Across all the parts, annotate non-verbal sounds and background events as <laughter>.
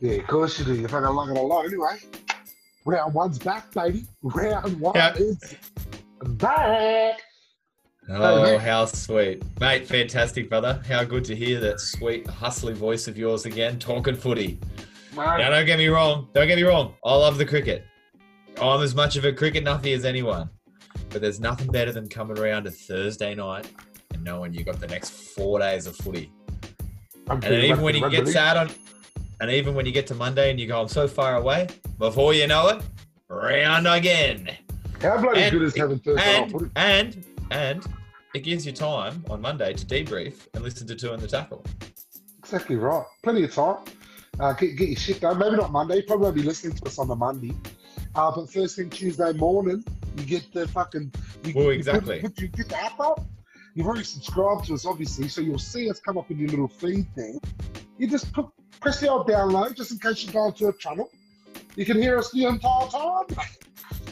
Yeah, of course you do. You fucking lug it along. Anyway, round one's back, baby. Round one Yeah. is back. Oh, oh mate. how sweet. Mate, fantastic, brother. How good to hear that sweet, hustly voice of yours again, talking footy. Man, Now, don't get me wrong. Don't get me wrong. I love the cricket. I'm as much of a cricket nuffy as anyone. But there's nothing better than coming around a Thursday night and knowing you got the next four days of footy. I'm And even when you get sad on, and even when you get to Monday and you go, I'm so far away, before you know it, round again. How bloody and- good is having Thursday off? And What- and and it gives you time on Monday to debrief and listen to two in the tackle. Exactly right. Plenty of time. Uh, get, get your shit done. Maybe not Monday. Probably won't be listening to us on the Monday. Uh, but first thing Tuesday morning, you get the fucking. You, Well, you exactly. put- put- you get the app up. You've already subscribed to us, obviously, so you'll see us come up in your little feed there. You just put, press the old download just in case you go into a channel. You can hear us the entire time.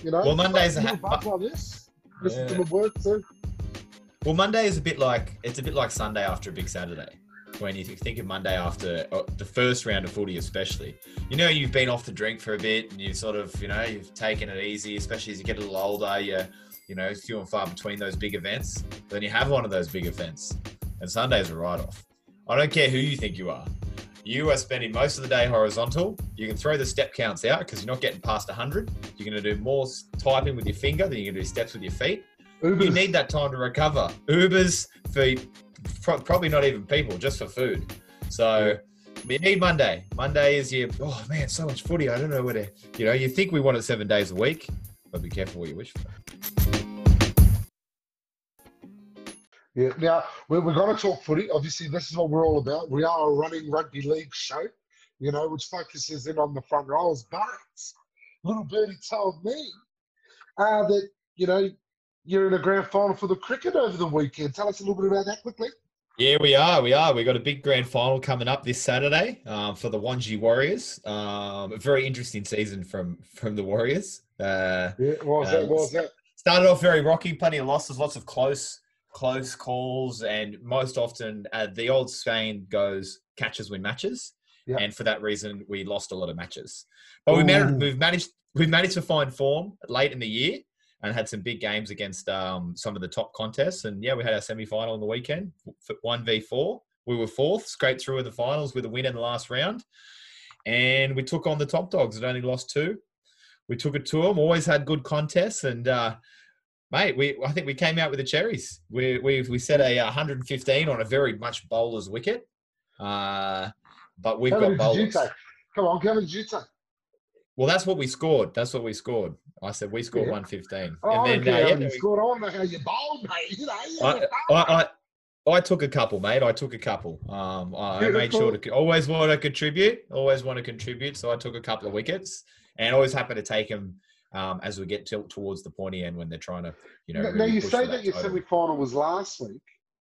You know. Well, Monday's a ha- like this. Listen to the too. Well, Monday is a bit like it's a bit like Sunday after a big Saturday. When you think of Monday after uh, the first round of footy, especially, you know you've been off the drink for a bit, and you sort of, you know, you've taken it easy. Especially as you get a little older, you, you know, few and far between those big events. Then you have one of those big events, and Sunday's a write-off. I don't care who you think you are. You are spending most of the day horizontal. You can throw the step counts out because you're not getting past 100. You're going to do more typing with your finger than you're going to do steps with your feet you need that time to recover. Ubers for pro- probably not even people, just for food. So you need Monday. Monday is your oh man, so much footy. I don't know where to. You know, you think we want it seven days a week, but be careful what you wish for. Yeah, now we're, we're going to talk footy. Obviously, this is what we're all about. We are a running rugby league show, you know, which focuses in on the front rows. But little birdie told me uh, that, you know, you're in a grand final for the cricket over the weekend. Tell us a little bit about that quickly. Yeah, we are. We are. We got a big grand final coming up this Saturday um, for the Wanji Warriors. Um, a very interesting season from from the Warriors. Uh, Yeah, what was Uh, that? What was that? started off very rocky, plenty of losses, lots of close, close calls, and most often uh, the old saying goes, "Catches win matches," and for that reason, we lost a lot of matches. But we managed, we've managed, we've managed to find form late in the year and had some big games against um, some of the top contests. And yeah, we had our semi final on the weekend, one v four. We were fourth, scraped through in the finals with a win in the last round, and we took on the top dogs and only lost two. We took it to them. Always had good contests, and uh, mate, we I think we came out with the cherries. We we we set a 115 on a very much bowler's wicket, uh, but we've How got bowlers. Come on, how many did you take? Well, that's what we scored. That's what we scored. I said we scored Yeah. 115, Oh, I and then uh, yeah, we- scored. I want to know how you bowled, mate. You know, you I, I, I, I took a couple, mate. I took a couple. Um, I I made sure to always want to contribute. Always want to contribute. So I took a couple of wickets, and always happy to take them um, as we get to, towards the pointy end when they're trying to, you know. now, really you push say for that your semi final was last week.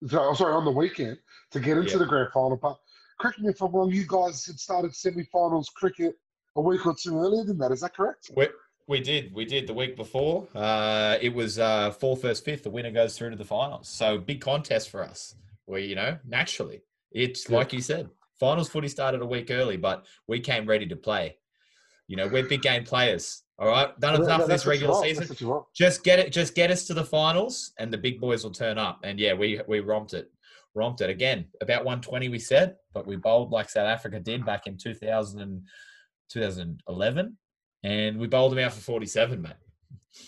So, sorry, on the weekend to get into Yeah. the grand final. But correct me if I'm wrong, you guys had started semi finals cricket a week or two earlier than that. Is that correct? We, we did. We did the week before. Uh, it was uh, fourth versus fifth. The winner goes through to the finals. So big contest for us. Where you know naturally, it's like you said, finals footy started a week early, but we came ready to play. You know, we're big game players. All right, done enough of this regular season. That's what you want. Just get it. Just get us to the finals, and the big boys will turn up. And yeah, we we romped it, romped it again. About 120, we said, but we bowled like South Africa did back in 2000 and 2011, and we bowled them out for 47, mate.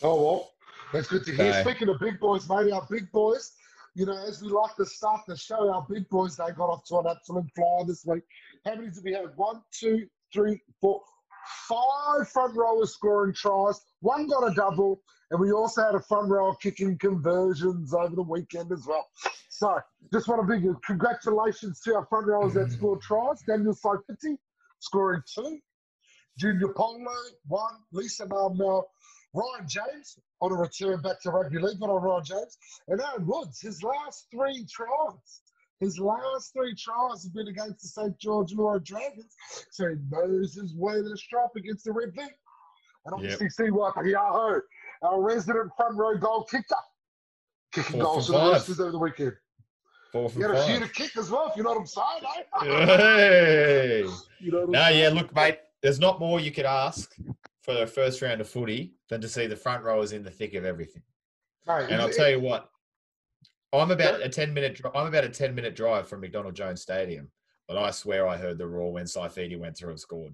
Oh well, that's good to hear. So- Speaking of big boys, mate, our big boys. You know, as we like to start the show, our big boys they got off to an absolute flyer this week. How many did we have? One, two, three, four, five front rowers scoring tries. One got a double, and we also had a front rower kicking conversions over the weekend as well. So, just want to big congratulations to our front rowers that mm. scored tries. Daniel Saifiti scoring two. Junior Paulo, one. Lisa Marmel, Ryan James on a return back to rugby league, but on Ryan James. And Aaron Woods, his last three tries. His last three tries have been against the St. George Illawarra Dragons. So he knows his way to the strap against the Red Big. And obviously, see what Yahoo, our resident front row goal kicker, kicking Four goals for the. Roosters over the weekend. Four You had a few to kick as well, if you know what I'm saying, eh? <laughs> Hey. You know what I'm No, saying? yeah, look, mate, there's not more you could ask for the first round of footy than to see the front rowers in the thick of everything. Mate, And I'll it- tell you what, I'm about a ten minute. I'm about a ten minute drive from McDonald Jones Stadium, but I swear I heard the roar when Saifiti went through and scored.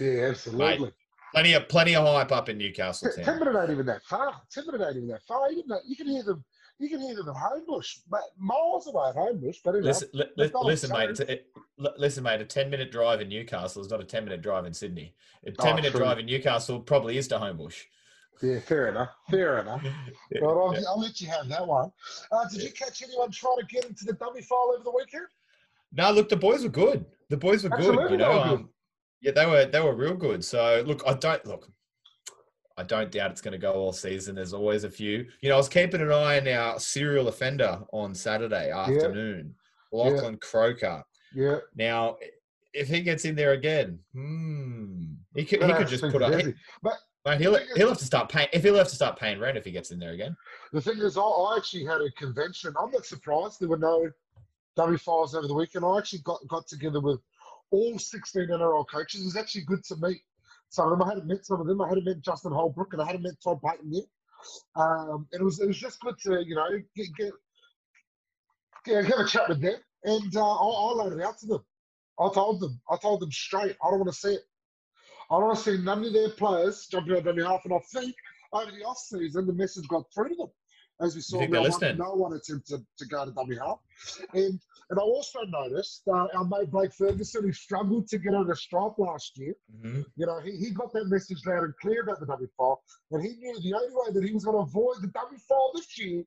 Yeah, absolutely. Plenty of plenty of hype up in Newcastle Ten town. minute ain't even that far. Ten minute ain't even that far. You can, you can hear them. You can hear them at Homebush, but miles away at Homebush. But Listen, li- li- listen, mate. It's Jones. a, it, listen, mate. A ten minute drive in Newcastle is not a ten minute drive in Sydney. A Oh, ten minute true. drive in Newcastle probably is to Homebush. Yeah, fair enough. Fair enough. <laughs> Yeah, But I'll, yeah. I'll let you have that one. Uh, did you catch anyone trying to get into the dummy file over the weekend? No, look, the boys were good. The boys were good. Absolutely, You know, good. um, yeah, they were they were real good. So look, I don't look. I don't doubt it's going to go all season. There's always a few. You know, I was keeping an eye on our serial offender on Saturday afternoon, Lachlan Croker. Yeah. Now, if he gets in there again, hmm, he could, he could just put up. But He'll he'll have to start paying. If he'll have to start paying rent if he gets in there again. the thing is, I, I actually had a convention. I'm not surprised there were no dummy files over the weekend. I actually got, got together with all 16 NRL coaches. It was actually good to meet some of them. I hadn't met some of them. I hadn't met Justin Holbrook and I hadn't met Todd Payten yet. Um, and it was it was just good to you know get get, get have a chat with them. And uh, I, I laid it out to them. I told them. I told them straight. I don't want to see it. I don't want to see none of their players jumping out on me half. And I think over the off season, the message got through to them. As we saw, no one, no one attempted to go to half. And and I also noticed uh, our mate Blake Ferguson, who struggled to get on a stripe last year, Mhm. you know, he, he got that message loud and clear about the dummy file. And he knew the only way that he was going to avoid the dummy file this year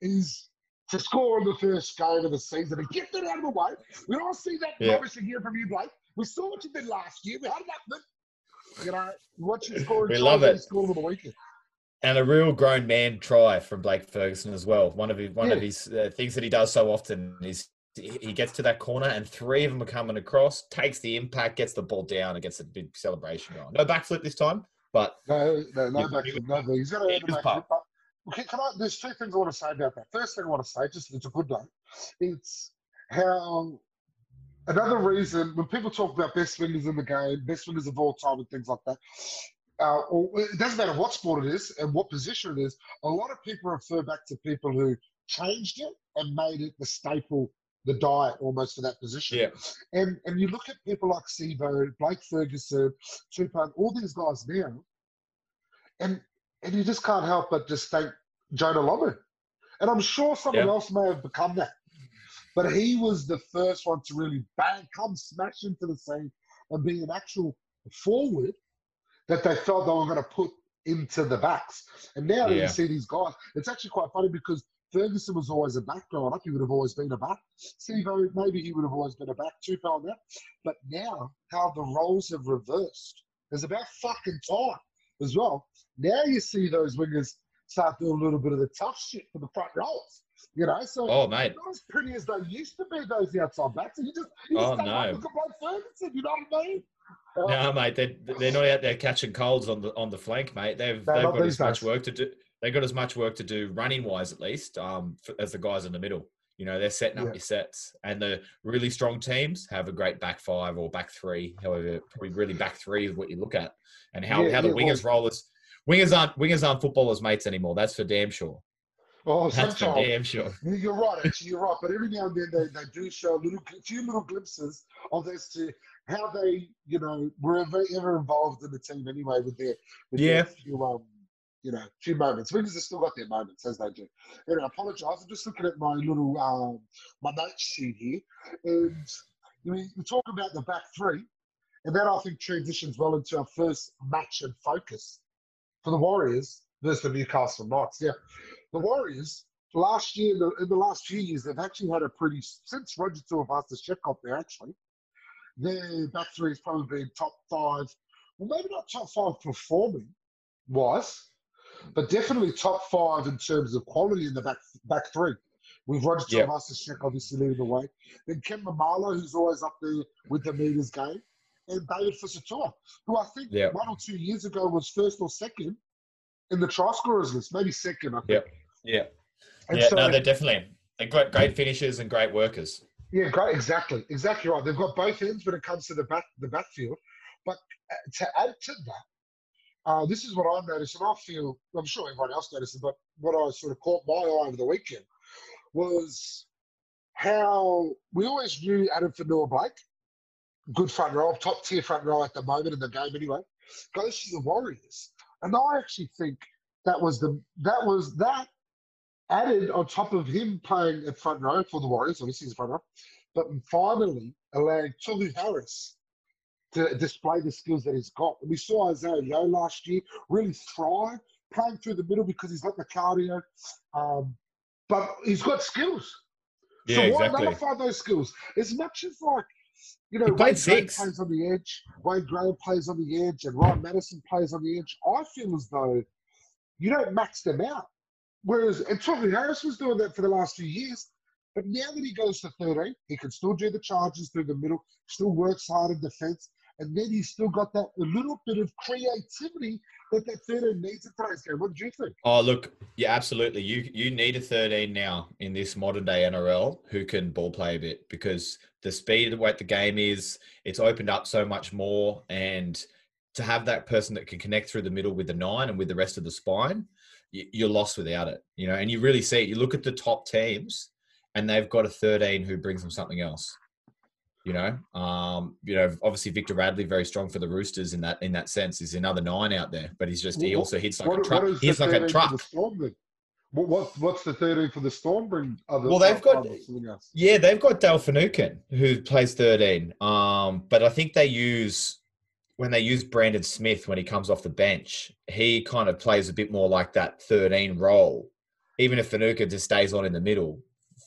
is to score in the first game of the season and get that out of the way. We don't see that Yeah. rubbish again from you, Blake. We saw what you did last year. We had enough. You know, what you score We love it. The weekend. And a real grown man try from Blake Ferguson as well. One of his one of his uh, things that he does so often is he gets to that corner and three of them are coming across, takes the impact, gets the ball down, and gets a big celebration going. No backflip this time, but No, no, no Yeah, back. he was- No, he's got to he earn the was back. pumped. But okay, can I? There's two things I want to say about that. First thing I want to say, just it's a good note. It's how another reason when people talk about best winners in the game, best winners of all time, and things like that. Uh, or it doesn't matter what sport it is and what position it is. A lot of people refer back to people who changed it and made it the staple, the diet almost for that position. yeah, And and you look at people like Sivo, Blake Ferguson, Tupan, all these guys now, and and you just can't help but just thank Jonah Lomu. And I'm sure someone Yeah. else may have become that. But he was the first one to really bang, come smash into the scene and be an actual forward that they felt they were going to put into the backs. And now Yeah. you see these guys. It's actually quite funny because Ferguson was always a back growing up. He would have always been a back. Sivo, maybe he would have always been a back too, that. But now, how the roles have reversed is about fucking time as well. Now you see those wingers start doing a little bit of the tough shit for the front rows. You know, so oh mate, not as pretty as they used to be, those outside backs. And you just, you Oh, no. look at Blake Ferguson, you know what I mean? Uh, no mate, they they're not out there catching colds on the on the flank, mate. They've they've got as much work to do. They got as much work to do running wise, at least, um, as the guys in the middle. You know, they're setting up Yeah. your sets, and the really strong teams have a great back five or back three. However, probably really back three is what you look at, and how, Yeah, how the yeah, well- wingers rollers. Wingers aren't wingers aren't footballers' mates anymore. That's for damn sure. Oh, That's for damn sure. <laughs> You're right, actually, you're right. But every now and then they, they do show a little, few little glimpses of as to how they, you know, were ever, ever involved in the team anyway with their, with Yeah. their few, um, you know, few moments. Wingers have still got their moments as they do. Anyway, I apologise. I'm just looking at my little, um, my note sheet here, and you know, we talk about the back three, and that I think transitions well into our first match and focus for the Warriors versus the Newcastle Knights. Yeah, the Warriors last year, in the, in the last few years, they've actually had a pretty since Roger Tuivasa-Sheck up there. Actually, their back three has probably been top five. Well, maybe not top five performing wise, but definitely top five in terms of quality in the back back three. With Roger Yep. Tuivasa-Sheck obviously leading the way. Then Ken Maumalo, who's always up there with the meters game, and David Fusitu'a, who I think Yep. one or two years ago was first or second in the try scorers list, maybe second. I think. Yep. Yeah. And yeah, so, no, they're definitely They're great, great finishers and great workers. Yeah, great. Exactly, exactly right. They've got both ends when it comes to the back, the backfield. But uh, to add to that, uh, this is what I've noticed, and I feel I'm sure everyone else noticed it, but what I sort of caught my eye over the weekend was how we always knew Addin Fonua Blake, good front row, top tier front row at the moment in the game anyway, goes to the Warriors. And I actually think that was the that was that added on top of him playing at front row for the Warriors, obviously he's front row, but finally allowing Tohu Harris to display the skills that he's got. And we saw Isaiah Yeo last year really thrive playing through the middle because he's got the cardio, um, but he's got skills. Yeah, so why exactly. nullify those skills? As much as like, you know, Wayne Gray plays on the edge, Wayne Graham plays on the edge, and Ryan Matterson plays on the edge. I feel as though you don't max them out. Whereas, and Tohu Harris was doing that for the last few years. But now that he goes to 13, he can still do the charges through the middle, still works hard in defense, and then he's still got that little bit of creativity that that 13 needs in today's game. What do you think? Oh, look, yeah, absolutely. You you need a 13 now in this modern day NRL who can ball play a bit because the speed of what the game is, it's opened up so much more, and to have that person that can connect through the middle with the nine and with the rest of the spine, you're lost without it. You know, and you really see it. You look at the top teams, and they've got a 13 who brings them something else. You know, um, you know, obviously Victor Radley very strong for the Roosters in that in that sense. He's another nine out there, but he's just he also hits like What- a truck. what is He hits like a truck. The Storm then? What, what, what's the 13 for the Storm bring? Other, Well, they've got- other something else? Yeah, they've got Dale Finucane who plays 13. Um, but I think they use when they use Brandon Smith when he comes off the bench, he kind of plays a bit more like that 13 role. Even if Finucane just stays on in the middle,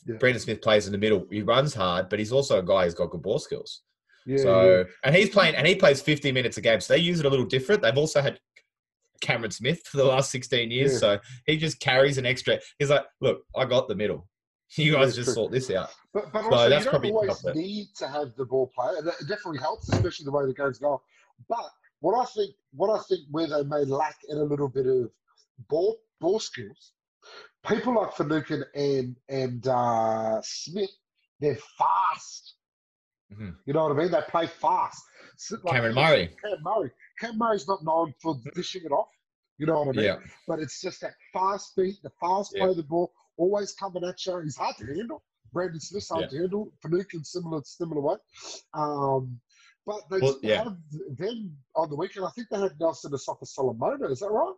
Yeah. Brandon Smith plays in the middle. He runs hard, but he's also a guy who's got good ball skills. Yeah, so yeah. and he's playing and he plays 50 minutes a game. So they use it a little different. They've also had Cameron Smith for the last 16 years. So he just carries an extra. He's like, look, I got the middle. <laughs> You guys just true. sort this out. But, but So that's you don't probably always need to have the ball player. It definitely helps, especially the way the game's going. But what I think, what I think, where they may lack in a little bit of ball ball skills, people like Finucane and and uh, Smith, they're fast. Mhm. You know what I mean? They play fast. Like, Cameron Murray. Cam Murray. Cam Murray's not known for dishing it off. You know what I mean? Yeah. But it's just that fast beat, the fast Yeah. play of the ball, always coming at you. He's hard to handle. Brandon Smith's hard Yeah. to handle. Finucane similar similar way. Um, but they Well, yeah. have them on the weekend. I think they had Nelson Asofa Solomona. Is that right?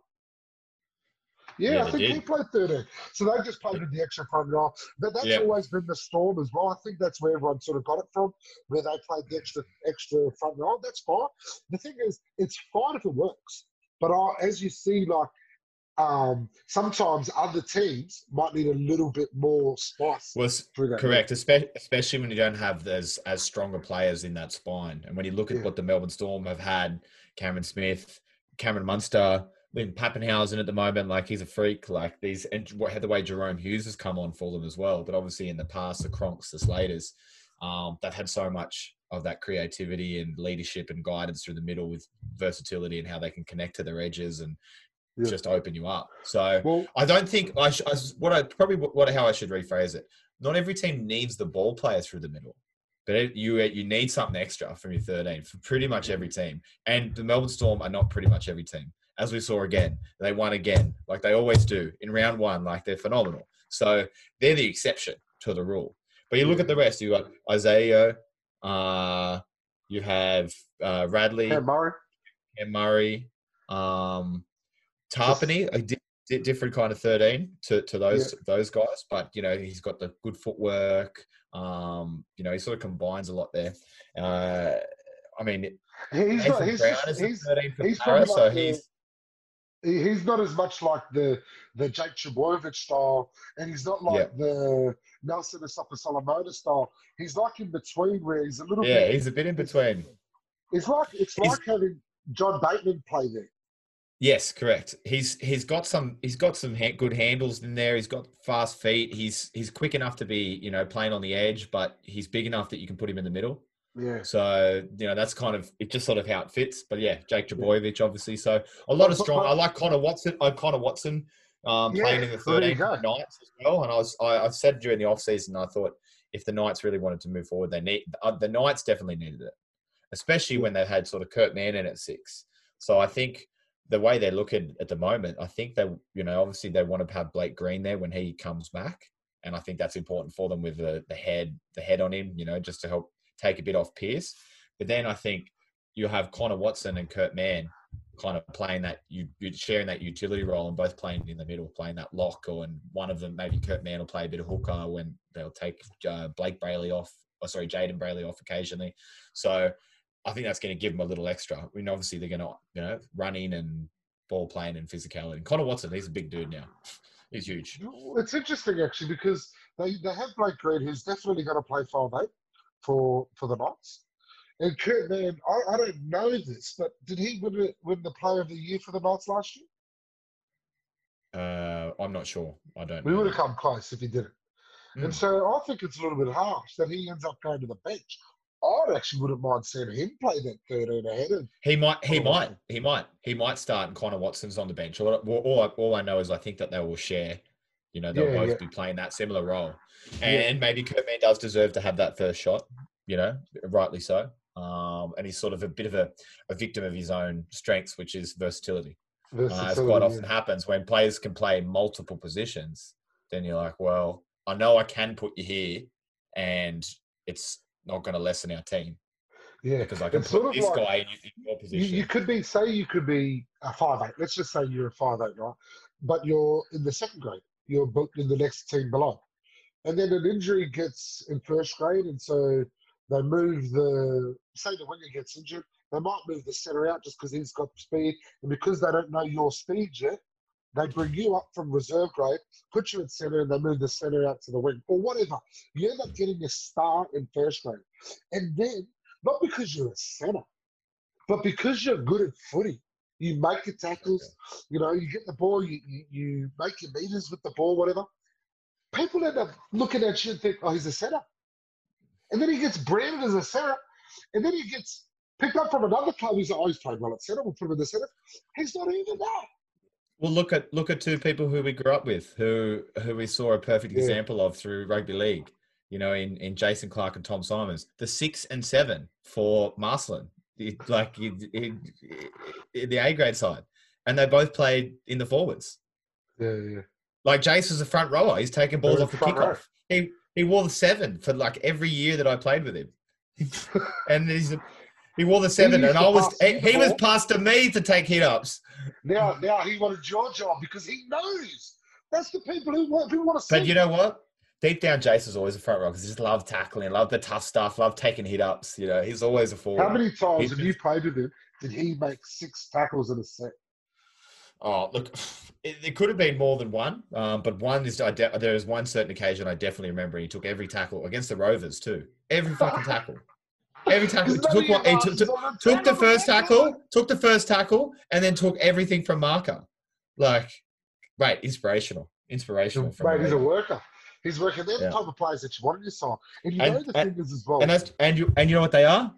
Yeah, Yeah, I think he played 13. So they just played in the extra front row. But that's Yeah. always been the storm as well. I think that's where everyone sort of got it from, where they played the extra extra front row. That's fine. The thing is, it's fine if it works. But I, as you see, like um, sometimes other teams might need a little bit more spice Well, correct, espe- especially when you don't have as as stronger players in that spine. And when you look at Yeah. what the Melbourne Storm have had, Cameron Smith, Cameron Munster, Ryan Papenhuyzen at the moment, like he's a freak. Like these, and what the way Jahrome Hughes has come on for them as well. But obviously in the past, the Cronks, the Slaters, um, they've had so much of that creativity and leadership and guidance through the middle with versatility and how they can connect to their edges and Yeah. just open you up. So Well, I don't think I, sh- I what I probably what how I should rephrase it. Not every team needs the ball player through the middle, but it, you you need something extra from your 13 for pretty much every team. And the Melbourne Storm are not pretty much every team, as we saw again. They won again, like they always do in round one. Like they're phenomenal. So they're the exception to the rule. But you look at the rest. You got Isaiah. Uh, you have uh, Radley. Cam Murray. and Murray, um, Tarpany, a di- di- different kind of thirteen to, to those those guys, but you know he's got the good footwork. Um, you know he sort of combines a lot there. Uh, I mean, He's not. He's, Brown is he's, thirteen for he's Para, so like he's he- he's not as much like the the Jake Trbojevic style, and he's not like the Nelson Asofa Solomona style. He's like in between, where he's a little yeah bit. he's a bit in between. It's like it's He's- like having John Bateman play there. Yes, correct. He's he's got some he's got some ha- good handles in there. He's got fast feet. He's he's quick enough to be you know playing on the edge, but he's big enough that you can put him in the middle. Yeah. So you know that's kind of it, just sort of how it fits. But yeah, Jake Trbojevic obviously. So a lot of strong. I like Connor Watson. I Connor Watson um, Yeah, playing in the well, 13th go. Knights as well. And I was, I, I said during the off season, I thought if the Knights really wanted to move forward, they need uh, the Knights definitely needed it, especially when they had sort of Kurt Mann in at six. So I think the way they're looking at the moment, I think they, you know, obviously they want to have Blake Green there when he comes back, and I think that's important for them with the the head, the head on him, you know, just to help take a bit off Pearce. But then I think you have Connor Watson and Kurt Mann kind of playing that you you sharing that utility role and both playing in the middle, playing that lock, or and one of them maybe Kurt Mann will play a bit of hooker when they'll take uh, Blake Brailey off, or sorry, Jaden Brailey off occasionally. So I think that's going to give them a little extra. I mean, obviously they're going to you know run in and ball playing and physicality. And Connor Watson, he's a big dude now. <laughs> He's huge. It's interesting actually because they, they have Blake Green, who's definitely going to play five eight for for the Knights. And Kurt Mann, I, I don't know this, but did he win, it, win the Player of the Year for the Knights last year? Uh, I'm not sure. I don't. We know would have come close if he did it. Mm. And so I think it's a little bit harsh that he ends up going to the bench. I actually wouldn't mind seeing him play that 13 ahead. And He might. He might. He might. He might start, and Connor Watson's on the bench. All, all, all, I, know is I think that they will share. You know, they'll Yeah, both yeah. be playing that similar role, Yeah. and maybe Kurt Mann does deserve to have that first shot. You know, rightly so. Um, and he's sort of a bit of a, a victim of his own strengths, which is versatility. Uh, as quite yeah. often happens when players can play multiple positions, then you're like, well, I know I can put you here, and it's not going to lessen our team Yeah, because I can It's put sort of this like- guy in, your position. you could be say you could be a five eight. Let's just say you're a five eight, right? But you're in the second grade. You're bo- in the next team below, and then an injury gets in first grade, and so they move the say the winger gets injured. They might move the center out just because he's got speed, and because they don't know your speed yet, they bring you up from reserve grade, put you in center, and they move the center out to the wing or whatever. You end up getting a star in first grade, and then not because you're a center, but because you're good at footy, you make your tackles, you know, you get the ball, you, you, you make your meters with the ball, whatever. People end up looking at you and think, oh, he's a center. And then he gets branded as a center, and then he gets picked up from another club. He's like, oh, he's played well at center. We'll put him in the center. He's not even that. Well, look at look at two people who we grew up with, who who we saw a perfect Yeah. example of through rugby league. You know, in in Jason Clark and Tom Simons, the six and seven for Marsland, the- like in, in, in the A grade side, and they both played in the forwards. Yeah, yeah. Like Jace was a front rower; he's taking balls off the front row. kickoff. He he wore the seven for like every year that I played with him, <laughs> and he's he wore the seven, and I was he was passed to me to take hit ups. Now, now he wanted your job because he knows. That's the people who want, who want to see. But you know what? Deep down, Jace was always a front row because he just loved tackling, loved the tough stuff, loved taking hit ups. You know, he's always a forward. How many times He have you played with him? Did he make six tackles in a set? Oh, look, <sighs> it, it could have been more than one, um, but one is I de- there is one certain occasion I definitely remember. He took every tackle against the Rovers too. Every fucking tackle, <laughs> every tackle. He Because none took. He took, took, the took the first tackle, took the first tackle, and then took everything from marker. Like, right, inspirational, inspirational. From Mate, he's a worker. He's working. They're Yeah. the type of players that you want in your side. And you And- know the and- thing is as well. and that's and you and you know what they are?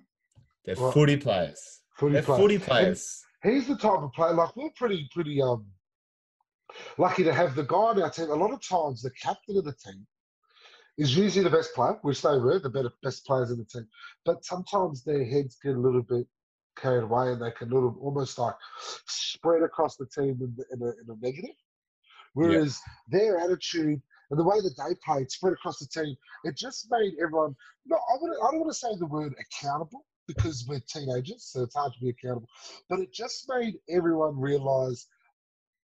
They're What? footy players. footy They're player. footy players. He's the type of player. Like we're pretty, pretty um lucky to have the guy on our team. A lot of times, the captain of the team is usually the best player, which they were the better, best players in the team. But sometimes their heads get a little bit carried away, and they can little almost like spread across the team in, the, in, a, in a negative. Whereas their attitude and the way that they played spread across the team, it just made everyone. No, I, would, I don't want to say the word accountable because we're teenagers, so it's hard to be accountable. But it just made everyone realise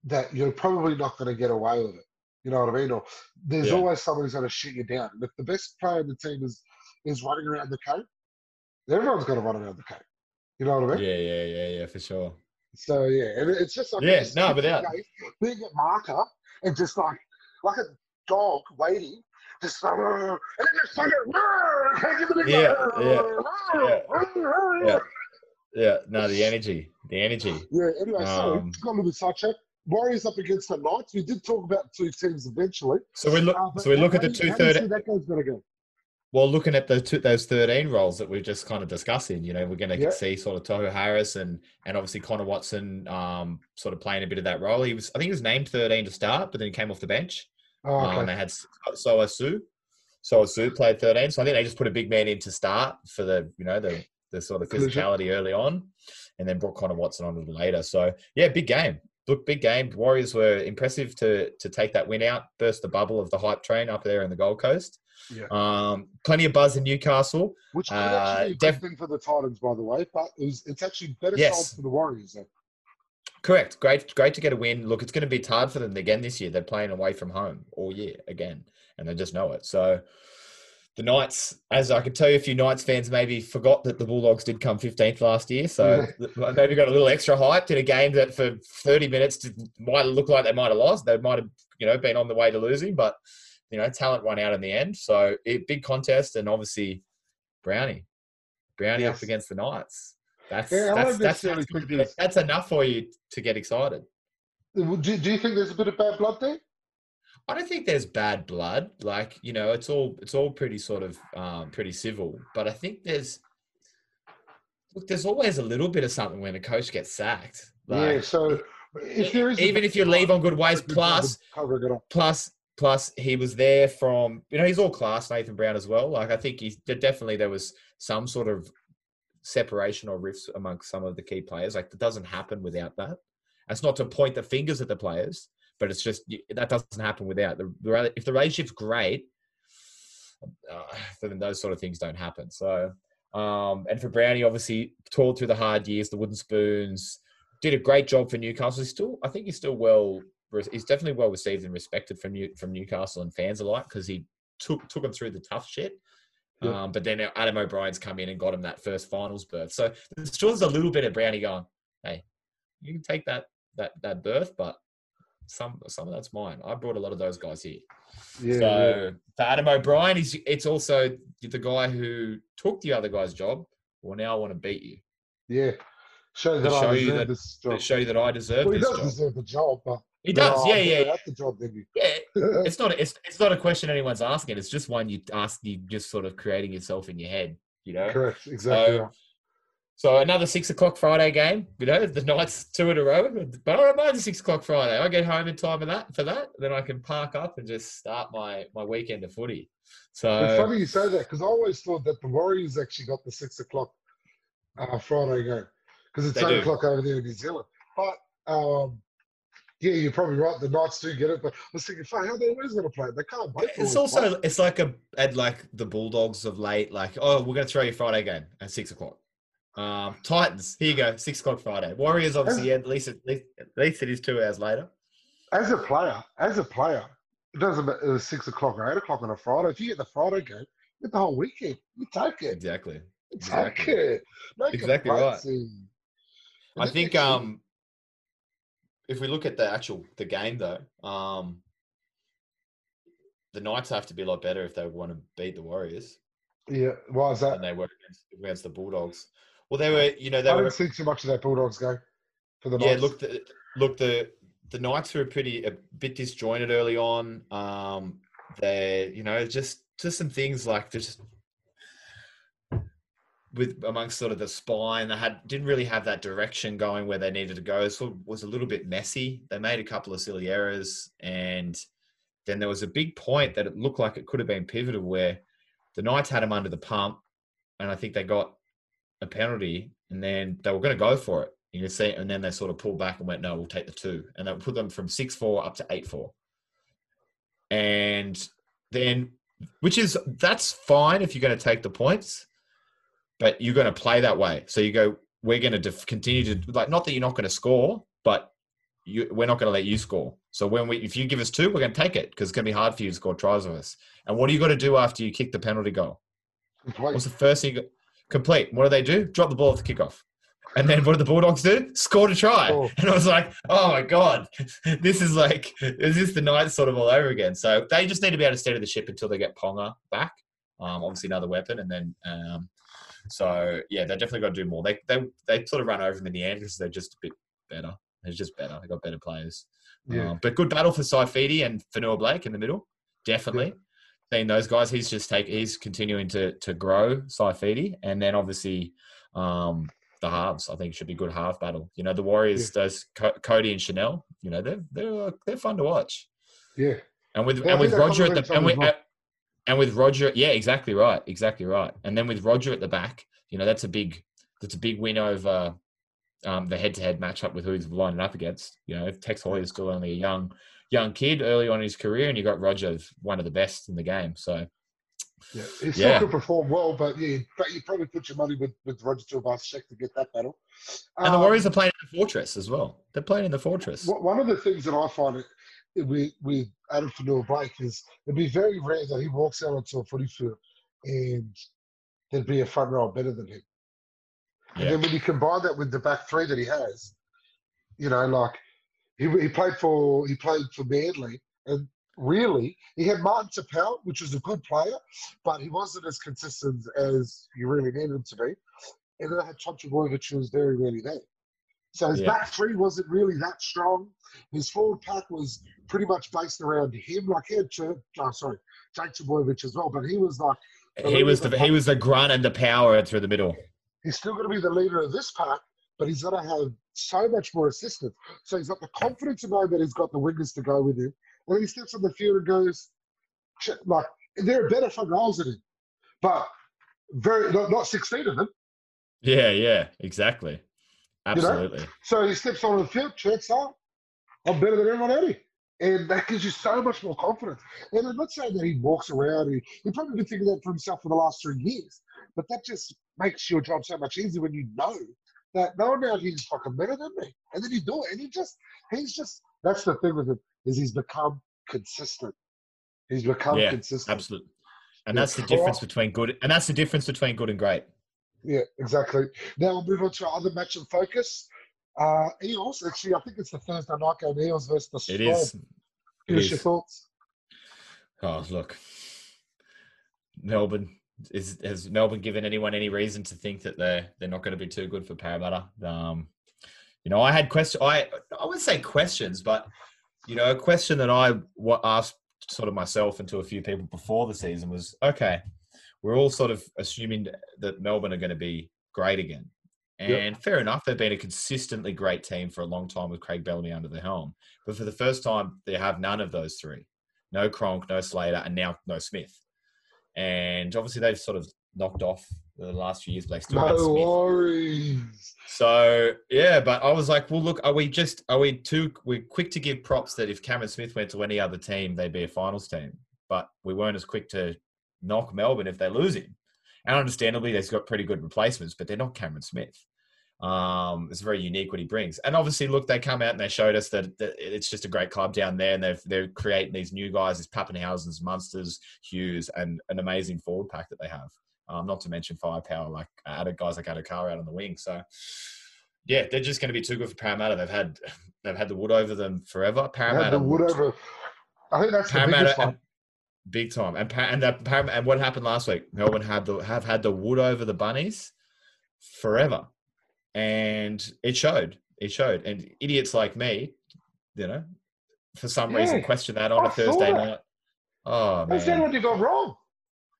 that you're probably not going to get away with it. You know what I mean? Or there's Yeah. always someone who's going to shoot you down. And if the best player in the team is is running around the cave, everyone's got to run around the cave. You know what I mean? Yeah, yeah, yeah, yeah, for sure. So yeah, and it's just like Yeah, no, without- being at marker and just like like a dog waiting, just like, and then just a Yeah, yeah, "Rrr, rrr, Yeah. Yeah, no, the energy, the energy. Yeah, anyway, Um, got a little bit sidetracked. Warriors up against the Knights. We did talk about two teams eventually. So we look, Uh, so we look at the two how do you third. that game's going to go. Well, looking at the two, those 13 roles that we're just kind of discussing, you know, we're going to Yeah. see sort of Tohu Harris and and obviously Connor Watson um, sort of playing a bit of that role. He was, I think, he was named 13 to start, but then he came off the bench. Oh, Um, okay. they had Sauaso Sue. Sauaso Sue played 13, so I think they just put a big man in to start for the you know the the sort of physicality early on, and then brought Connor Watson on a little later. So yeah, big game. Look, big game. Warriors were impressive to to take that win out, burst the bubble of the hype train up there in the Gold Coast. Yeah. Um, plenty of buzz in Newcastle. Which could uh, actually be a def- thing for the Titans, by the way, but it was, it's actually better Yes. sold for the Warriors. Though. Correct. Great, great to get a win. Look, it's going to be hard for them again this year. They're playing away from home all year again, and they just know it. So the Knights, as I can tell you, a few Knights fans maybe forgot that the Bulldogs did come 15th last year. So th- maybe got a little extra hyped in a game that for 30 minutes did- might look like they might have lost. They might have, you know, been on the way to losing, but you know, talent won out in the end. So it, big contest, and obviously Brownie, Brownie up against the Knights. That's Yeah, that's that's, that's, think good. there's- that's enough for you to get excited. Do, do you think there's a bit of bad blood there? I don't think there's bad blood. Like you know, it's all it's all pretty sort of um, pretty civil. But I think there's look, there's always a little bit of something when a coach gets sacked. yeah. So if there is, even if you leave on good ways, plus of covering it up. plus plus he was there from you know he's all class Nathan Brown as well. Like I think he definitely there was some sort of separation or rifts amongst some of the key players. Like that doesn't happen without that. That's not to point the fingers at the players, but it's just that doesn't happen without the, the if the relationship's great, uh, then those sort of things don't happen. So. Um, and for Brownie, obviously, toiled through the hard years, the wooden spoons, did a great job for Newcastle. He's still, I think, he's still well. He's definitely well received and respected from New, from Newcastle and fans alike because he took took him through the tough shit. Yeah. Um, but then Adam O'Brien's come in and got him that first finals berth. So there's still a little bit of Brownie going, hey, you can take that that that berth, but some some of that's mine. I brought a lot of those guys here. Yeah. so for Adam O'Brien, he's it's also the guy who took the other guy's job. Well, now I want to beat you. yeah. yeah. Show that show I deserve that- this job. show you that I deserve Well, he this does job. deserve the job, but He does, No, yeah, I'm yeah, better yeah. At the job you. <laughs> yeah. It's not it's it's not a question anyone's asking. It's just one you ask. You just sort of creating yourself in your head. You know. Correct. Exactly. So- right. So another six o'clock Friday game. You know, the Knights <laughs> two in a row. But I don't mind the six o'clock Friday. I get home in time for that. For that, then I can park up and just start my my weekend of footy. It's So funny you say that because I always thought that the Warriors actually got the six o'clock uh, Friday game because it's eight o'clock over there in New Zealand. But um, yeah, you're probably right. The Knights do get it, but I was thinking, fuck, how are they always going to play it? They can't wait. It's also it's like a at like the Bulldogs of late. Like oh, we're gonna throw you Friday game at six o'clock. Um, Titans, here you go, six o'clock Friday. Warriors, obviously, yeah, at least at least, at least it is two hours later. As a player, as a player, it doesn't matter. It was six o'clock or eight o'clock on a Friday. If you get the Friday game, you get the whole weekend. You take it. Exactly. You take exactly. it. No Exactly right. I think um, if we look at the actual the game though, um, the Knights have to be a lot better if they want to beat the Warriors yeah, why is that? than they were against, against the Bulldogs. Well, they were, you know, they I were. don't see too much of that Bulldogs go for the Yeah, Knights. look, the, look, the the Knights were pretty a bit disjointed early on. Um, they, you know, just just some things like just with amongst sort of the spine, they had didn't really have that direction going where they needed to go. So it was a little bit messy. They made a couple of silly errors, and then there was a big point that it looked like it could have been pivotal where the Knights had them under the pump, and I think they got a penalty, and then they were going to go for it. You can see, and then they sort of pulled back and went, "No, we'll take the two. and that put them from six four up to eight four. And then, which is that's fine if you're going to take the points, but you're going to play that way. So you go, we're going to def- continue to like, not that you're not going to score, but you, we're not going to let you score. So when we, if you give us two, we're going to take it because it's going to be hard for you to score tries of us. And what are you got to do after you kick the penalty goal? What's the first thing? you Complete. What do they do? Drop the ball at the kickoff. And then what do the Bulldogs do? Scored a try. Oh. And I was like, oh my God, <laughs> this is like, is this the night sort of all over again? So they just need to be able to steady the ship until they get Ponga back. Um, obviously another weapon. And then, um, so yeah, they definitely got to do more. They, they, they sort of run over them in the end because they're just a bit better. They're just better. They got better players. Yeah. Um, but good battle for Saifiti and Fonua Blake in the middle. Definitely. Those guys. He's just take he's continuing to to grow Saifiti, and then obviously um, the halves. I think should be good half battle. You know, the Warriors, yeah. those Co- Cody and Chanel. You know, they're they're they're fun to watch. Yeah, and with and with Roger at the and with, well. and with Roger, yeah, exactly right, exactly right. And then with Roger at the back, you know, that's a big that's a big win over um, the head-to-head matchup with who he's lining up against. You know, Tex Hoy is still only a young young kid early on in his career, and you got Roger, one of the best in the game. So. Yeah, he still yeah. could perform well, but yeah, but you probably put your money with, with Roger Tuivasa-Sheck to get that battle. And um, the Warriors are playing in the Fortress as well. They're playing in the Fortress. One of the things that I find it with with Addin Fonua-Blake is it'd be very rare that he walks out onto a footy field and there'd be a front row better than him. And then when you combine that with the back three that he has, you know, like he, he played for he played for Manly, and really he had Martin Taupau, which was a good player, but he wasn't as consistent as you really needed him to be. And then I had Tom which was very rarely there. So his yeah. back three wasn't really that strong. His forward pack was pretty much based around him. Like he had, oh, sorry, Jake Trbojevic as well, but he was like he was the he was the grunt and the power through the middle. He's still going to be the leader of this pack, but he's going to have so much more assistance. So he's got the confidence to know that he's got the wingers to go with him. And he steps on the field and goes, like, there are better front rows than him, but very not, not 16 of them. Yeah, yeah, exactly. Absolutely. You know? So he steps on the field, checks out, I'm better than everyone else. And that gives you so much more confidence. And I'm not saying that he walks around, he, he probably been thinking that for himself for the last three years. But that just makes your job so much easier when you know that no now he's fucking better than me. And then you do it. And he just he's just that's the thing with him, is he's become consistent. He's become yeah, consistent. Absolutely. And that's the difference between good and that's the difference between good and great. Yeah, exactly. Now we'll move on to our other match of focus. Uh Eels, actually I think it's the Thursday night game, Eels versus the Storm. It is. What's your thoughts? Oh look. Melbourne is has Melbourne given anyone any reason to think that they're they're not going to be too good for Parramatta? Um, you know, I had question. I I would say questions, but you know, a question that I asked sort of myself and to a few people before the season was, okay, we're all sort of assuming that Melbourne are going to be great again. And yep. fair enough, they've been a consistently great team for a long time with Craig Bellamy under the helm. But for the first time, they have none of those three. No Cronk, no Slater, and now no Smith and obviously they've sort of knocked off the last few years. Blake still no worries. So yeah, but I was like, well, look, are we just are we too we're quick to give props that if Cameron Smith went to any other team, they'd be a finals team, but we weren't as quick to knock Melbourne if they lose him. And understandably, they've got pretty good replacements, but they're not Cameron Smith. Um, it's very unique what he brings. And obviously, look, they come out and they showed us that, that it's just a great club down there, and they're they're creating these new guys, these Papenhuyzens, Munsters, Hughes, and an amazing forward pack that they have. Um, not to mention firepower like added guys like Addo-Carr out on the wing. So yeah, they're just going to be too good for Parramatta. They've had they've had the wood over them forever. Parramatta the wood over. I think that's Parramatta, one. Big time, and and that and what happened last week? Melbourne had the have had the wood over the bunnies forever and it showed. It showed, and idiots like me, you know, for some yeah. reason, question that on I a Thursday night. Oh man, said what you got wrong.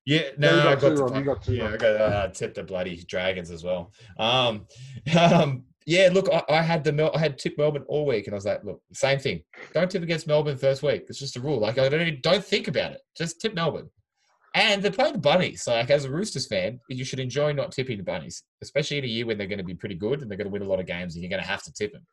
Yeah, no, no I got, to, got yeah, wrong. I got uh, tip the bloody dragons as well. Um, <laughs> um, yeah, look, I, I had the Mel- I had tip Melbourne all week, and I was like, look, same thing. Don't tip against Melbourne first week. It's just a rule. Like I don't don't think about it. Just tip Melbourne. And they're playing the Bunnies. Like, as a Roosters fan, you should enjoy not tipping the Bunnies, especially in a year when they're going to be pretty good and they're going to win a lot of games and you're going to have to tip them.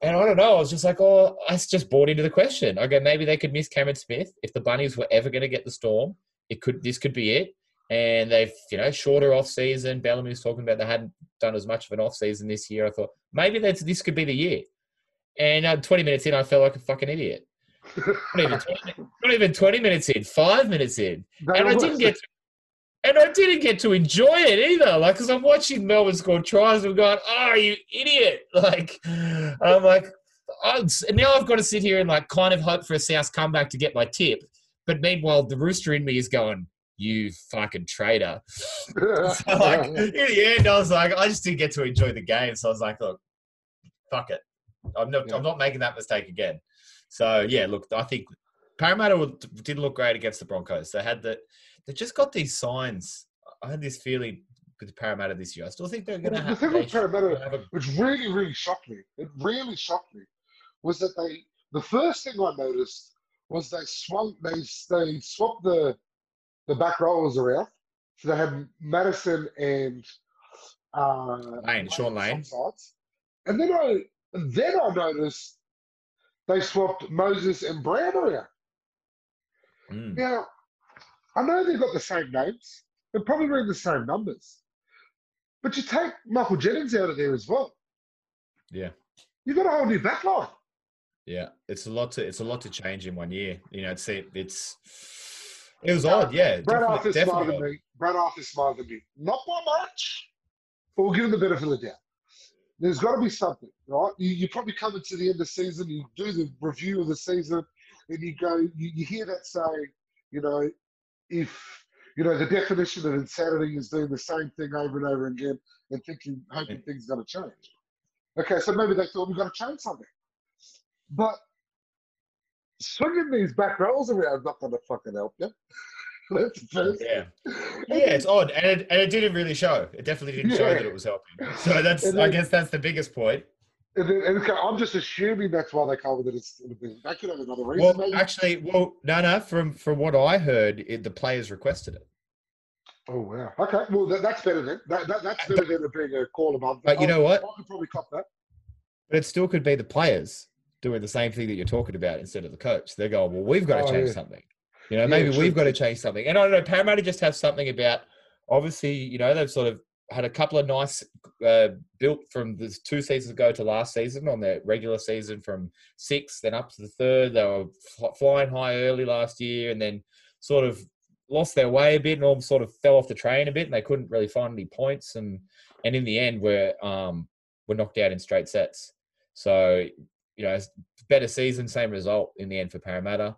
And I don't know. I was just like, oh, I just bought into the question. I go, maybe they could miss Cameron Smith if the Bunnies were ever going to get the Storm. It could. This could be it. And they've, you know, shorter off season. Bellamy was talking about they hadn't done as much of an off season this year. I thought maybe that's this could be the year. And uh, 20 minutes in, I felt like a fucking idiot not, even 20, not even 20 minutes in, five minutes in. and I didn't get to, and I didn't get to enjoy it either. Like, because I'm watching Melbourne score tries, I'm going, oh, you idiot. <laughs> Like, I'm like, and now I've got to sit here and like kind of hope for a South comeback to get my tip. But meanwhile, the rooster in me is going, you fucking traitor. <laughs> <laughs> so like, in the end, I was like, I just didn't get to enjoy the game. So I was like, look, fuck it. I'm not, yeah. I'm not making that mistake again. So yeah, look, I think Parramatta didn't look great against the Broncos. They had the, they just got these signs. I had this feeling with Parramatta this year. I still think they're going to Well, the have, thing with Parramatta- have a which really, really shocked me. It really shocked me was that they. The first thing I noticed was they swung. They they swapped the the back rollers around. So they had Matterson and uh, Lane, Shaun Lane. And then I and then I noticed they swapped Moses and Brown around. Mm, Now, I know they've got the same names. They're probably running the same numbers. But you take Michael Jennings out of there as well. yeah. You've got a whole new back line. Yeah, it's a lot to it's a lot to change in one year. You know, it's it's it was odd. Yeah, Brad Arthur's definitely smarter than me. Brad Arthur's smarter than me. Not by much, but we'll give him the benefit of the doubt. There's got to be something, right? You, you probably come into the end of the season, you do the review of the season, and you go, you, you hear that saying, you know, if, you know, the definition of insanity is doing the same thing over and over again and thinking, hoping things are going to change. Okay, so maybe they thought we've got to change something. But swinging these back rolls around is not going to fucking help you. That's the first. Yeah, <laughs> yeah, it's odd, and it, and it didn't really show. It definitely didn't show that it was helping. So <laughs> that's And I guess that's the biggest point. And, then, and I'm just assuming that's why they covered it. It's, they could have another reason. Well, maybe. actually, well, no, no. From from what I heard, it, the players requested it. oh wow. Okay. Well, that, that's better than That, that, that's better than it being a call above. But you know what? I could probably cop that. But it still could be the players doing the same thing that you're talking about instead of the coach. They're going, well, we've got to Oh, change yeah. something. You know, maybe true, we've got to change something. And I don't know, Parramatta just have something about, obviously, you know, they've sort of had a couple of nice uh, built from the two seasons ago to last season on their regular season from six, then up to the third. They were f- flying high early last year and then sort of lost their way a bit and all sort of fell off the train a bit and they couldn't really find any points and and in the end were um were knocked out in straight sets. So, you know, better season, same result in the end for Parramatta.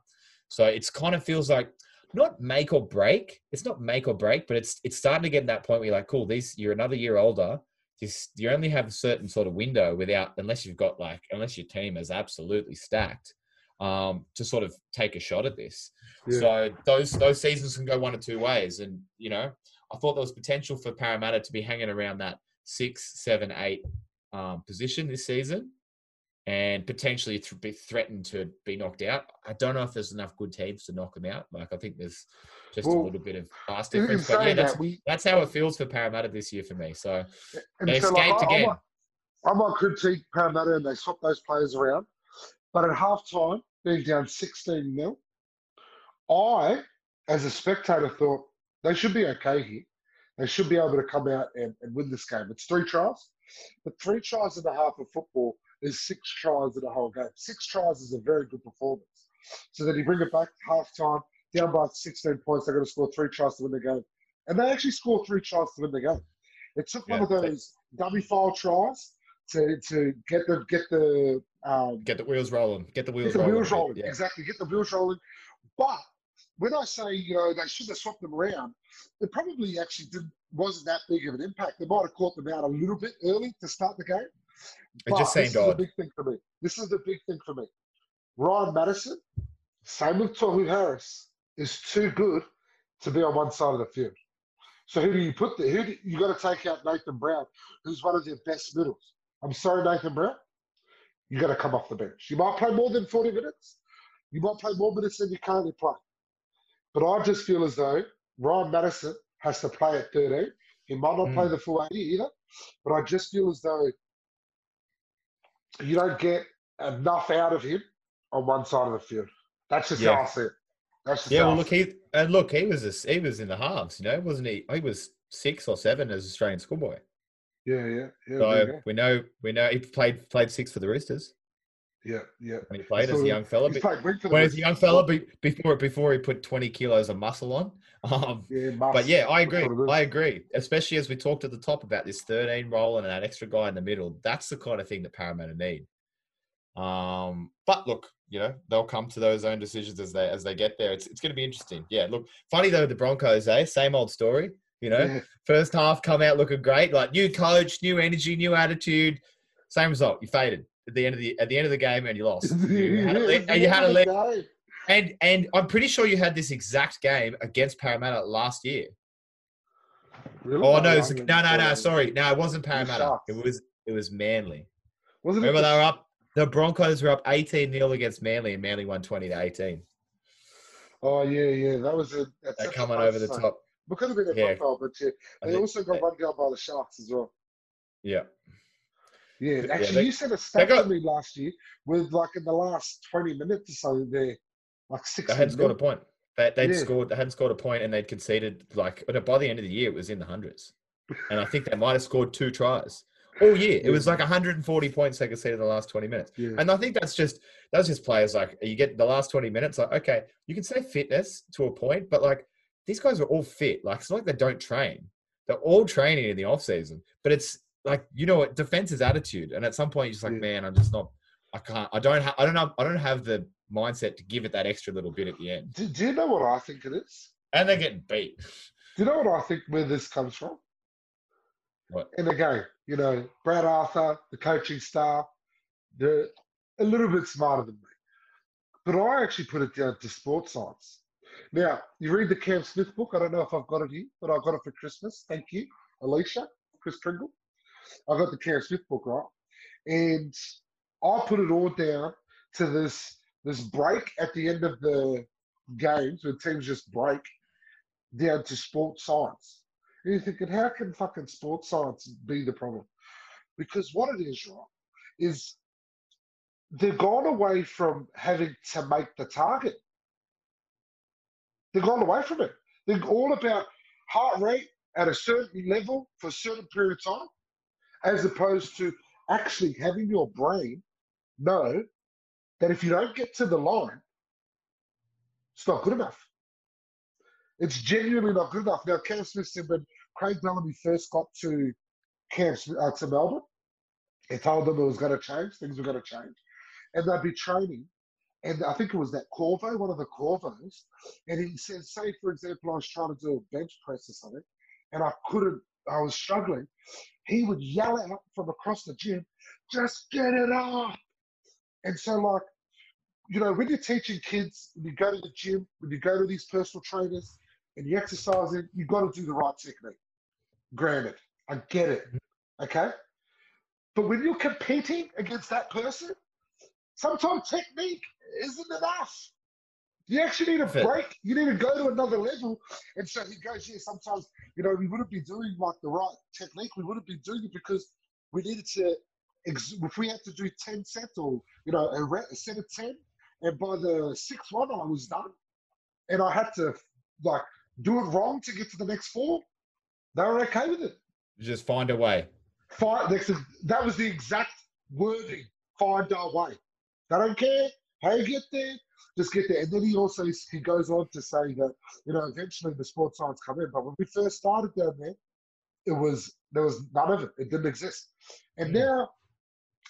So it's kind of feels like not make or break. It's not make or break, but it's it's starting to get to that point where you're like, cool, these you're another year older. This you only have a certain sort of window without unless you've got like unless your team is absolutely stacked um, to sort of take a shot at this. Yeah. So those those seasons can go one or two ways, and you know, I thought there was potential for Parramatta to be hanging around that six, seven, eight um, position this season, and potentially th- be threatened to be knocked out. I don't know if there's enough good teams to knock them out. Like I think there's just a little bit of class difference. But yeah, that's that, we that's how it feels for Parramatta this year for me. So they so, like, escaped I, I again. might, I might critique Parramatta and they swap those players around, but at half time, being down 16 nil, I, as a spectator, thought they should be okay here. They should be able to come out and, and win this game. It's three tries, but three tries and a half of football is six tries in the whole game. Six tries is a very good performance. So then you bring it back half time, down by 16 points, they're going to score three tries to win the game. And they actually scored three tries to win the game. It took one Yeah, of they- those dummy file tries to, to get the get the um, get the wheels rolling. Get the wheels get the rolling. wheels rolling. Yeah. Exactly, get the wheels rolling. But when I say you know they should have swapped them around, it probably actually didn't. wasn't that big of an impact. They might have caught them out a little bit early to start the game. It just seemed is odd. the big thing for me. This is the big thing for me. Ryan Matterson, same with Tohu Harris, is too good to be on one side of the field. So who do you put there? Who do, you got to take out Nathan Brown, who's one of their best middles. I'm sorry, Nathan Brown. You got to come off the bench. You might play more than 40 minutes. You might play more minutes than you currently play. But I just feel as though Ryan Matterson has to play at 13. He might not play Mm. the full 80 either. But I just feel as though you don't get enough out of him on one side of the field. That's just Yeah. how I see it. That's just Yeah, well, look, he and look, he was a, he was in the halves, you know, wasn't he? He was six or seven as Australian schoolboy. Yeah, yeah, yeah. So there you go. we know we know he played played six for the Roosters Yeah, yeah. when he played as a young fella. But played wing for the when he was a young fella, before before he put twenty kilos of muscle on. <laughs> Um, Yeah, but yeah, I agree. what it is. I agree. Especially as we talked at the top about this thirteen role and that extra guy in the middle. That's the kind of thing that Parramatta need. Um, but look, you know, they'll come to those own decisions as they as they get there. It's it's going to be interesting. Yeah, look, funny though, the Broncos, eh? Same old story. You know, Yeah. first half come out looking great, like new coach, new energy, new attitude. Same result. You faded at the end of the at the end of the game and you lost. <laughs> You had a lead, and you had a lead, end of the game. And and I'm pretty sure you had this exact game against Parramatta last year. Really? Oh no, I no, no, no. Sorry, no, it wasn't Parramatta. It was it was Manly. Wasn't it? Remember the they were up. The Broncos were up 18 0 against Manly, and Manly won 20 to 18. Oh yeah, yeah. That was a. That's They coming over the top. It could have been a Yeah. but yeah, they also got run down by the Sharks as well. Yeah. Yeah, Yeah, actually, they- you said a they stat got- to me last year with like in the last twenty minutes or so, they're like six. They hadn't scored a point. They, they'd Yeah. scored. They hadn't scored a point, and they'd conceded like. By the end of the year, it was in the hundreds, and I think they might have scored two tries all year. It was Yeah. like 140 points they could conceded in the last 20 minutes, Yeah. and I think that's just that's just players like you get the last 20 minutes. Like okay, you can say fitness to a point, but like these guys are all fit. Like it's not like they don't train. They're all training in the off season, but it's like you know what defense is attitude, and at some point you're just like, Yeah. man, I'm just not. I can't. I don't. Ha- I don't have. I don't have the mindset to give it that extra little bit at the end. Do, do you know what I think it is? And they're getting beat. Do you know what I think where this comes from? What? And again, you know, Brad Arthur, the coaching staff, they're a little bit smarter than me. But I actually put it down to sports science. Now, you read the Cam Smith book. I don't know if I've got it here, but I got it for Christmas. Thank you, Alicia, Kris Kringle. I got the Cam Smith book, right? And I put it all down to this this break at the end of the games where teams just break down to sports science. And you're thinking, how can fucking sports science be the problem? Because what it is, right, is they've gone away from having to make the target. They've gone away from it. They're all about heart rate at a certain level for a certain period of time, as opposed to actually having your brain know that if you don't get to the line, it's not good enough. It's genuinely not good enough. Now, Cam Smith said when Craig Bellamy first got to Cam uh, to Melbourne, he told them it was going to change, things were going to change, and they'd be training. And I think it was that Corvo, one of the Corvos, and he said, say for example, I was trying to do a bench press or something, and I couldn't, I was struggling. He would yell out from across the gym, "Just get it up!" And so, like, you know, when you're teaching kids, when you go to the gym, when you go to these personal trainers, and you're exercising, you've got to do the right technique. Granted, I get it. Okay? But when you're competing against that person, sometimes technique isn't enough. You actually need a Fit. break. You need to go to another level. And so he goes, yeah, sometimes, you know, we wouldn't be doing like the right technique. We wouldn't be doing it because we needed to, ex- if we had to do 10 sets or, you know, a, re- a set of 10, and by the sixth one, I was done. And I had to, like, do it wrong to get to the next four. They were okay with it. Just find a way. Find, that was the exact wording. Find our way. They don't care how you get there. Just get there. And then he also he goes on to say that you know eventually the sports science come in, but when we first started down there, it was there was none of it. It didn't exist. And Mm. now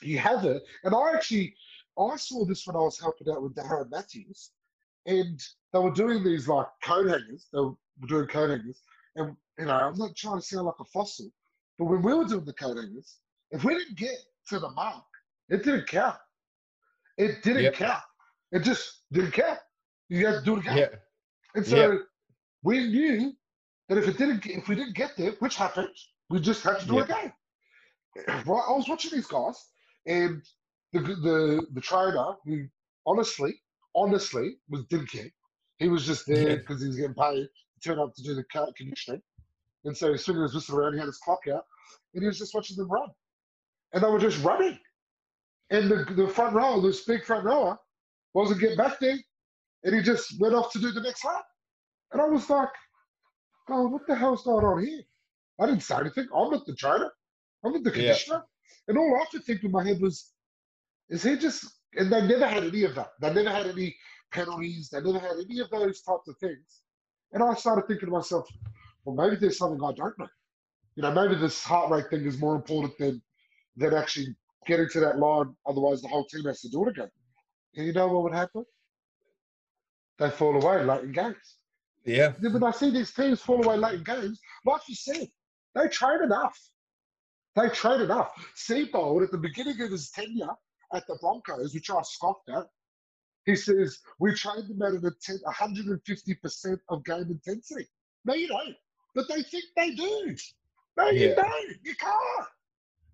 you have it. And I actually I saw this when I was helping out with Darren Matthews, and they were doing these like coat hangers. They were doing coat hangers, and you know I'm not trying to sound like a fossil, but when we were doing the coat hangers, if we didn't get to the mark, it didn't count. It didn't Yep. count. It just didn't count. You had to do it again. Yeah. And so Yeah. we knew that if it didn't, if we didn't get there, which happened, we just had to do it again. <clears throat> Right? I was watching these guys, and the the the trainer, who honestly, honestly, was didn't care. He was just there because he was getting paid to turn up to do the conditioning, and so he's swinging his whistle around. He had his clock out, and he was just watching them run, and they were just running. And the the front row, this big front rower, wasn't getting back there, and he just went off to do the next lap. And I was like, oh, what the hell's going on here? I didn't say anything. I'm not the trainer. I'm not the Yeah. conditioner. And all I could think in my head was, is he just, and they never had any of that. They never had any penalties. They never had any of those types of things. And I started thinking to myself, well, maybe there's something I don't know. You know, maybe this heart rate thing is more important than than actually getting to that line. Otherwise, the whole team has to do it again. And you know what would happen? They fall away late in games. Yeah. When I see these teams fall away late in games, like you said, they train enough. They train enough. Seibold, at the beginning of his tenure at the Broncos, which I scoffed at, He says, we train them at an inten- 150% of game intensity. No, you don't. But they think they do. No, you don't. You can't.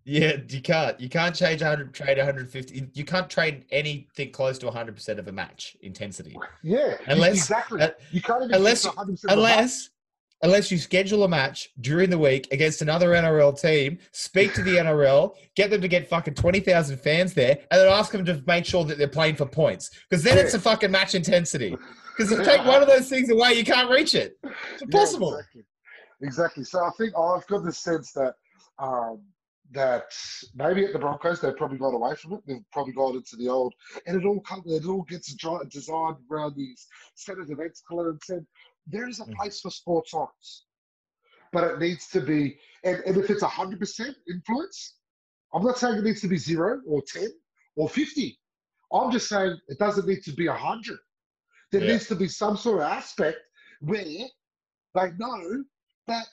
Yeah, you can't. You can't change 100, trade 150. You can't trade anything close to 100% of a match intensity. Yeah, Unless- exactly. uh, you can't even unless- get to 100% of the match. Unless unless you schedule a match during the week against another NRL team, speak to the <laughs> NRL, get them to get fucking 20,000 fans there, and then ask them to make sure that they're playing for points. Because then it's a fucking match intensity. Because if you take one of <laughs> those things away, you can't reach it. It's Yeah, impossible. exactly. exactly. So I think I've got the sense that um, that maybe at the Broncos they've probably got away from it. They've probably gone into the old, and it all comes, it all gets designed around these centers of excellence. And said there is a Mm. place for sports science, but it needs to be. And, and if it's hundred percent influence, I'm not saying it needs to be zero or ten or fifty. I'm just saying it doesn't need to be hundred. There Yeah. needs to be some sort of aspect where they know that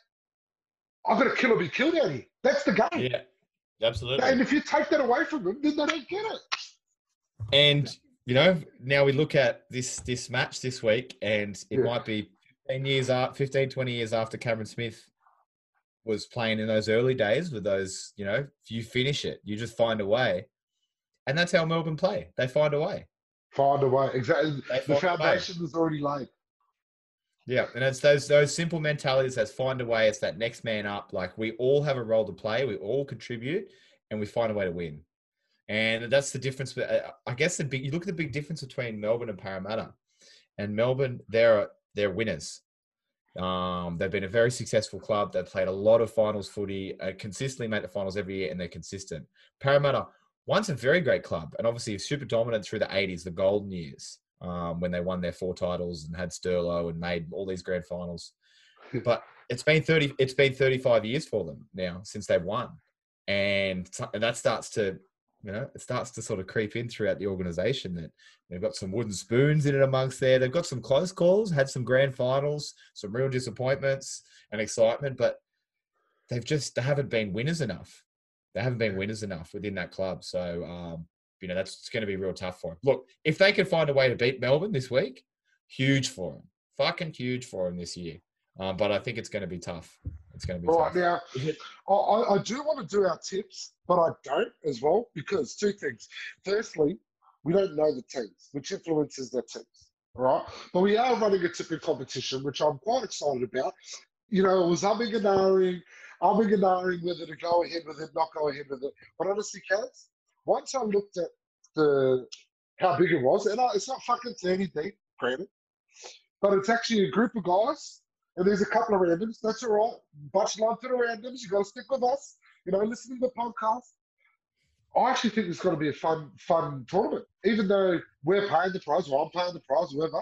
I've got to kill or be killed out here. That's the game. Yeah, absolutely. And if you take that away from them, then they don't get it. And you know, now we look at this this match this week, and it Yeah. might be 15 years up, 15, 20 years after Cameron Smith was playing in those early days with those, you know, if you finish it, you just find a way. And that's how Melbourne play. They find a way. Find a way. Exactly. The find a way. foundation is already laid. Yeah, and it's those those simple mentalities that find a way. It's that next man up. Like we all have a role to play. We all contribute, and we find a way to win. And that's the difference. uh, I guess the big you look at the big difference between Melbourne and Parramatta. And Melbourne, they're they're winners. Um, they've been a very successful club. They've played a lot of finals footy, uh, consistently made the finals every year, and they're consistent. Parramatta, once a very great club, and obviously super dominant through the '80s, the golden years, um, when they won their four titles and had Sterlo and made all these grand finals. <laughs> But it's been 30, it's been 35 years for them now since they've won, and and that starts to, you know, it starts to sort of creep in throughout the organisation that they've got some wooden spoons in it amongst there. They've got some close calls, had some grand finals, some real disappointments and excitement, but they've just they haven't been winners enough. They haven't been winners enough within that club. So um, you know that's going to be real tough for them. Look, if they can find a way to beat Melbourne this week, huge for them. Fucking huge for them this year. Um, but I think it's going to be tough. It's going to be All tough. right, now, I, I do want to do our tips, but I don't as well because two things. Firstly, we don't know the teams, which influences their teams, right? But we are running a tipping competition, which I'm quite excited about. You know, it was umming and ahhing, umming and ahhing whether to go ahead with it, not go ahead with it. But honestly, Kaz, once I looked at the how big it was, and I, it's not fucking 30 deep, granted, but it's actually a group of guys and there's a couple of randoms. That's all right. Much love to the randoms. You got to stick with us. You know, listen to the podcast. I actually think it's going to be a fun, fun tournament. Even though we're paying the prize, or I'm paying the prize, whoever.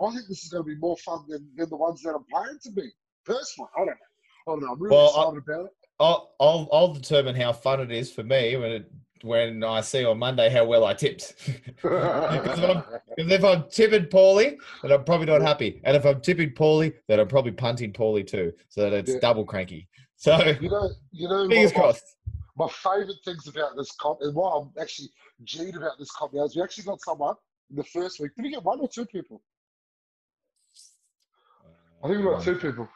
I think this is going to be more fun than, than the ones that I'm paying to be. Personally, I don't know. I don't know. I'm really Well, I- excited about it. I'll, I'll I'll determine how fun it is for me when it, when I see on Monday how well I tipped. <laughs> Because if I'm <laughs> tipping poorly, then I'm probably not happy. And if I'm tipping poorly, then I'm probably punting poorly too. So that it's Yeah. double cranky. So you know, you know, fingers my- crossed. my favourite things about this comp, and why I'm actually G'd about this comp now is we actually got someone in the first week. Did we get one or two people? I think we got two people.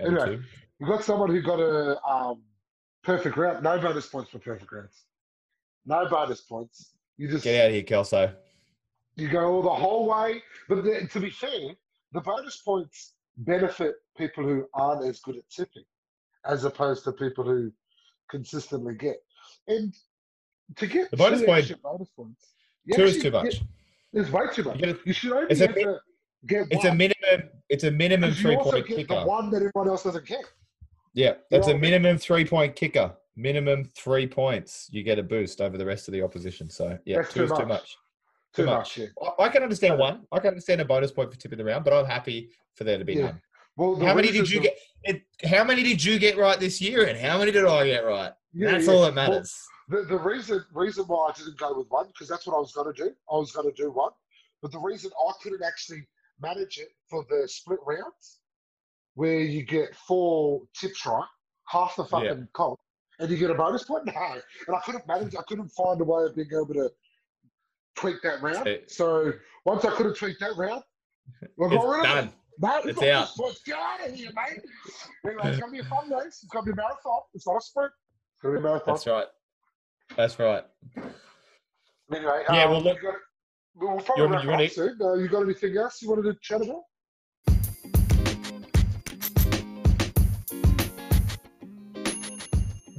Anyway. two. We got someone who got a um, perfect round. No bonus points for perfect rounds. No bonus points. You just Get out of here, Kelso. you go all the whole way. But the, to be fair, the bonus points benefit people who aren't as good at tipping, as opposed to people who consistently get. And to get The bonus point- bonus points, you Two is too much. get- there's way too much. You You should only it's a to get It's a minimum. It's a minimum you three point kicker. the one that everyone else doesn't get. Yeah, that's know a what I mean? minimum three point kicker. Minimum three points. You get a boost over the rest of the opposition. So yeah, That's two too is too much. much. Too Too much. much. yeah. I- I can understand one. I can understand a bonus point for tipping the round, but I'm happy for there to be Yeah. none. Well, How many did you the- get? It, how many did you get right this year, and how many did I get right? Yeah, That's yeah. all that Well, matters. The, the reason reason why I didn't go with one because that's what I was going to do. I was going to do one, but the reason I couldn't actually manage it for the split rounds, where you get four tips right, half the fucking Yeah. comp, and you get a bonus point. <laughs> No, and I couldn't manage. I couldn't find a way of being able to tweak that round. So- So once I couldn't tweak that round, It's got rid of it. done. Mate, It's out. get out of here, mate. Anyway, it's gonna be a fun race. It's gonna be a marathon. It's not a sprint. It's gonna be a marathon. That's right. That's right. Anyway, Yeah, um, well, look- you got, we'll probably You wrap you up soon. Uh, you got anything else you wanted to chat about?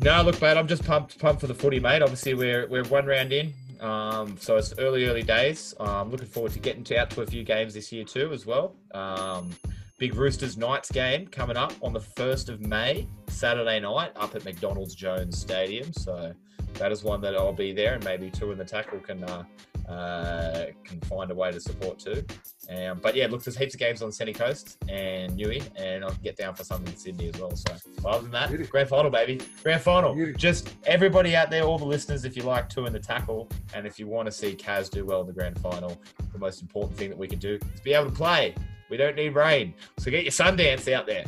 No, look, mate, I'm just pumped, pumped for the footy, mate. Obviously, we're we're one round in, um, so it's early, early days. I'm looking forward to getting to, out to a few games this year too, as well. Um, big Roosters Knights game coming up on the first of May, Saturday night, up at McDonald's Jones Stadium. So that is one that I'll be there, and maybe two in the tackle can uh, uh, can find a way to support too. Um, but yeah, look, there's heaps of games on Sunny Coast and Newey, and I'll get down for some in Sydney as well. So other than that, grand final, baby, grand final. Just everybody out there, all the listeners, if you like two in the tackle, and if you want to see Kaz do well in the grand final, the most important thing that we can do is be able to play. We don't need rain, so get your Sundance out there.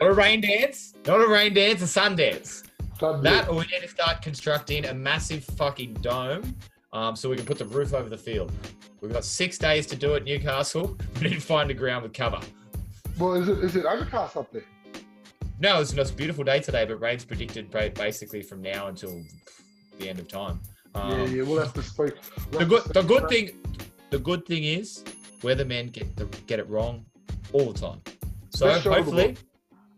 Not a rain dance, not a rain dance, a sun dance. That, or we need to start constructing a massive fucking dome um, so we can put the roof over the field. We've got six days to do it, Newcastle. <laughs> We need to find a ground with cover. Well, is it is it overcast up there? No, it's, it's a beautiful day today, but rain's predicted basically from now until the end of time. Um, yeah, yeah. We'll have to speak. we'll The good, the good thing, the good thing is, weathermen get the, get it wrong all the time. So hopefully,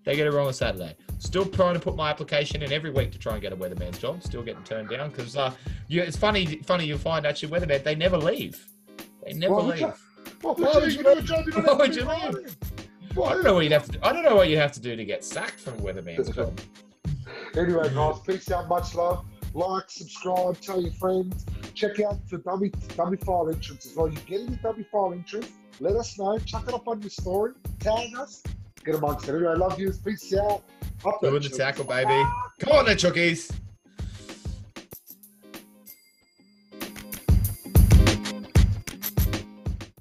they get it wrong on Saturday. Still trying to put my application in every week to try and get a weatherman's job. Still getting turned down because uh, yeah, it's funny. Funny you'll find actually weatherman they never leave. They never would leave. you? Well, Why would would you you do a job you don't <laughs> Why have would you leave? of? I don't know what you'd have to. Do. I don't know what you'd have to do to get sacked from a weatherman's job. <laughs> Anyway, guys, peace out, much love. Like, subscribe, tell your friends. Check out the dummy, dummy file entrance as well. You get any dummy file entrance, let us know. Chuck it up on your story. Tag us. Get amongst it. Anyway, love you. Peace out. Up Doing the tackle, baby. Come on, the Chookies.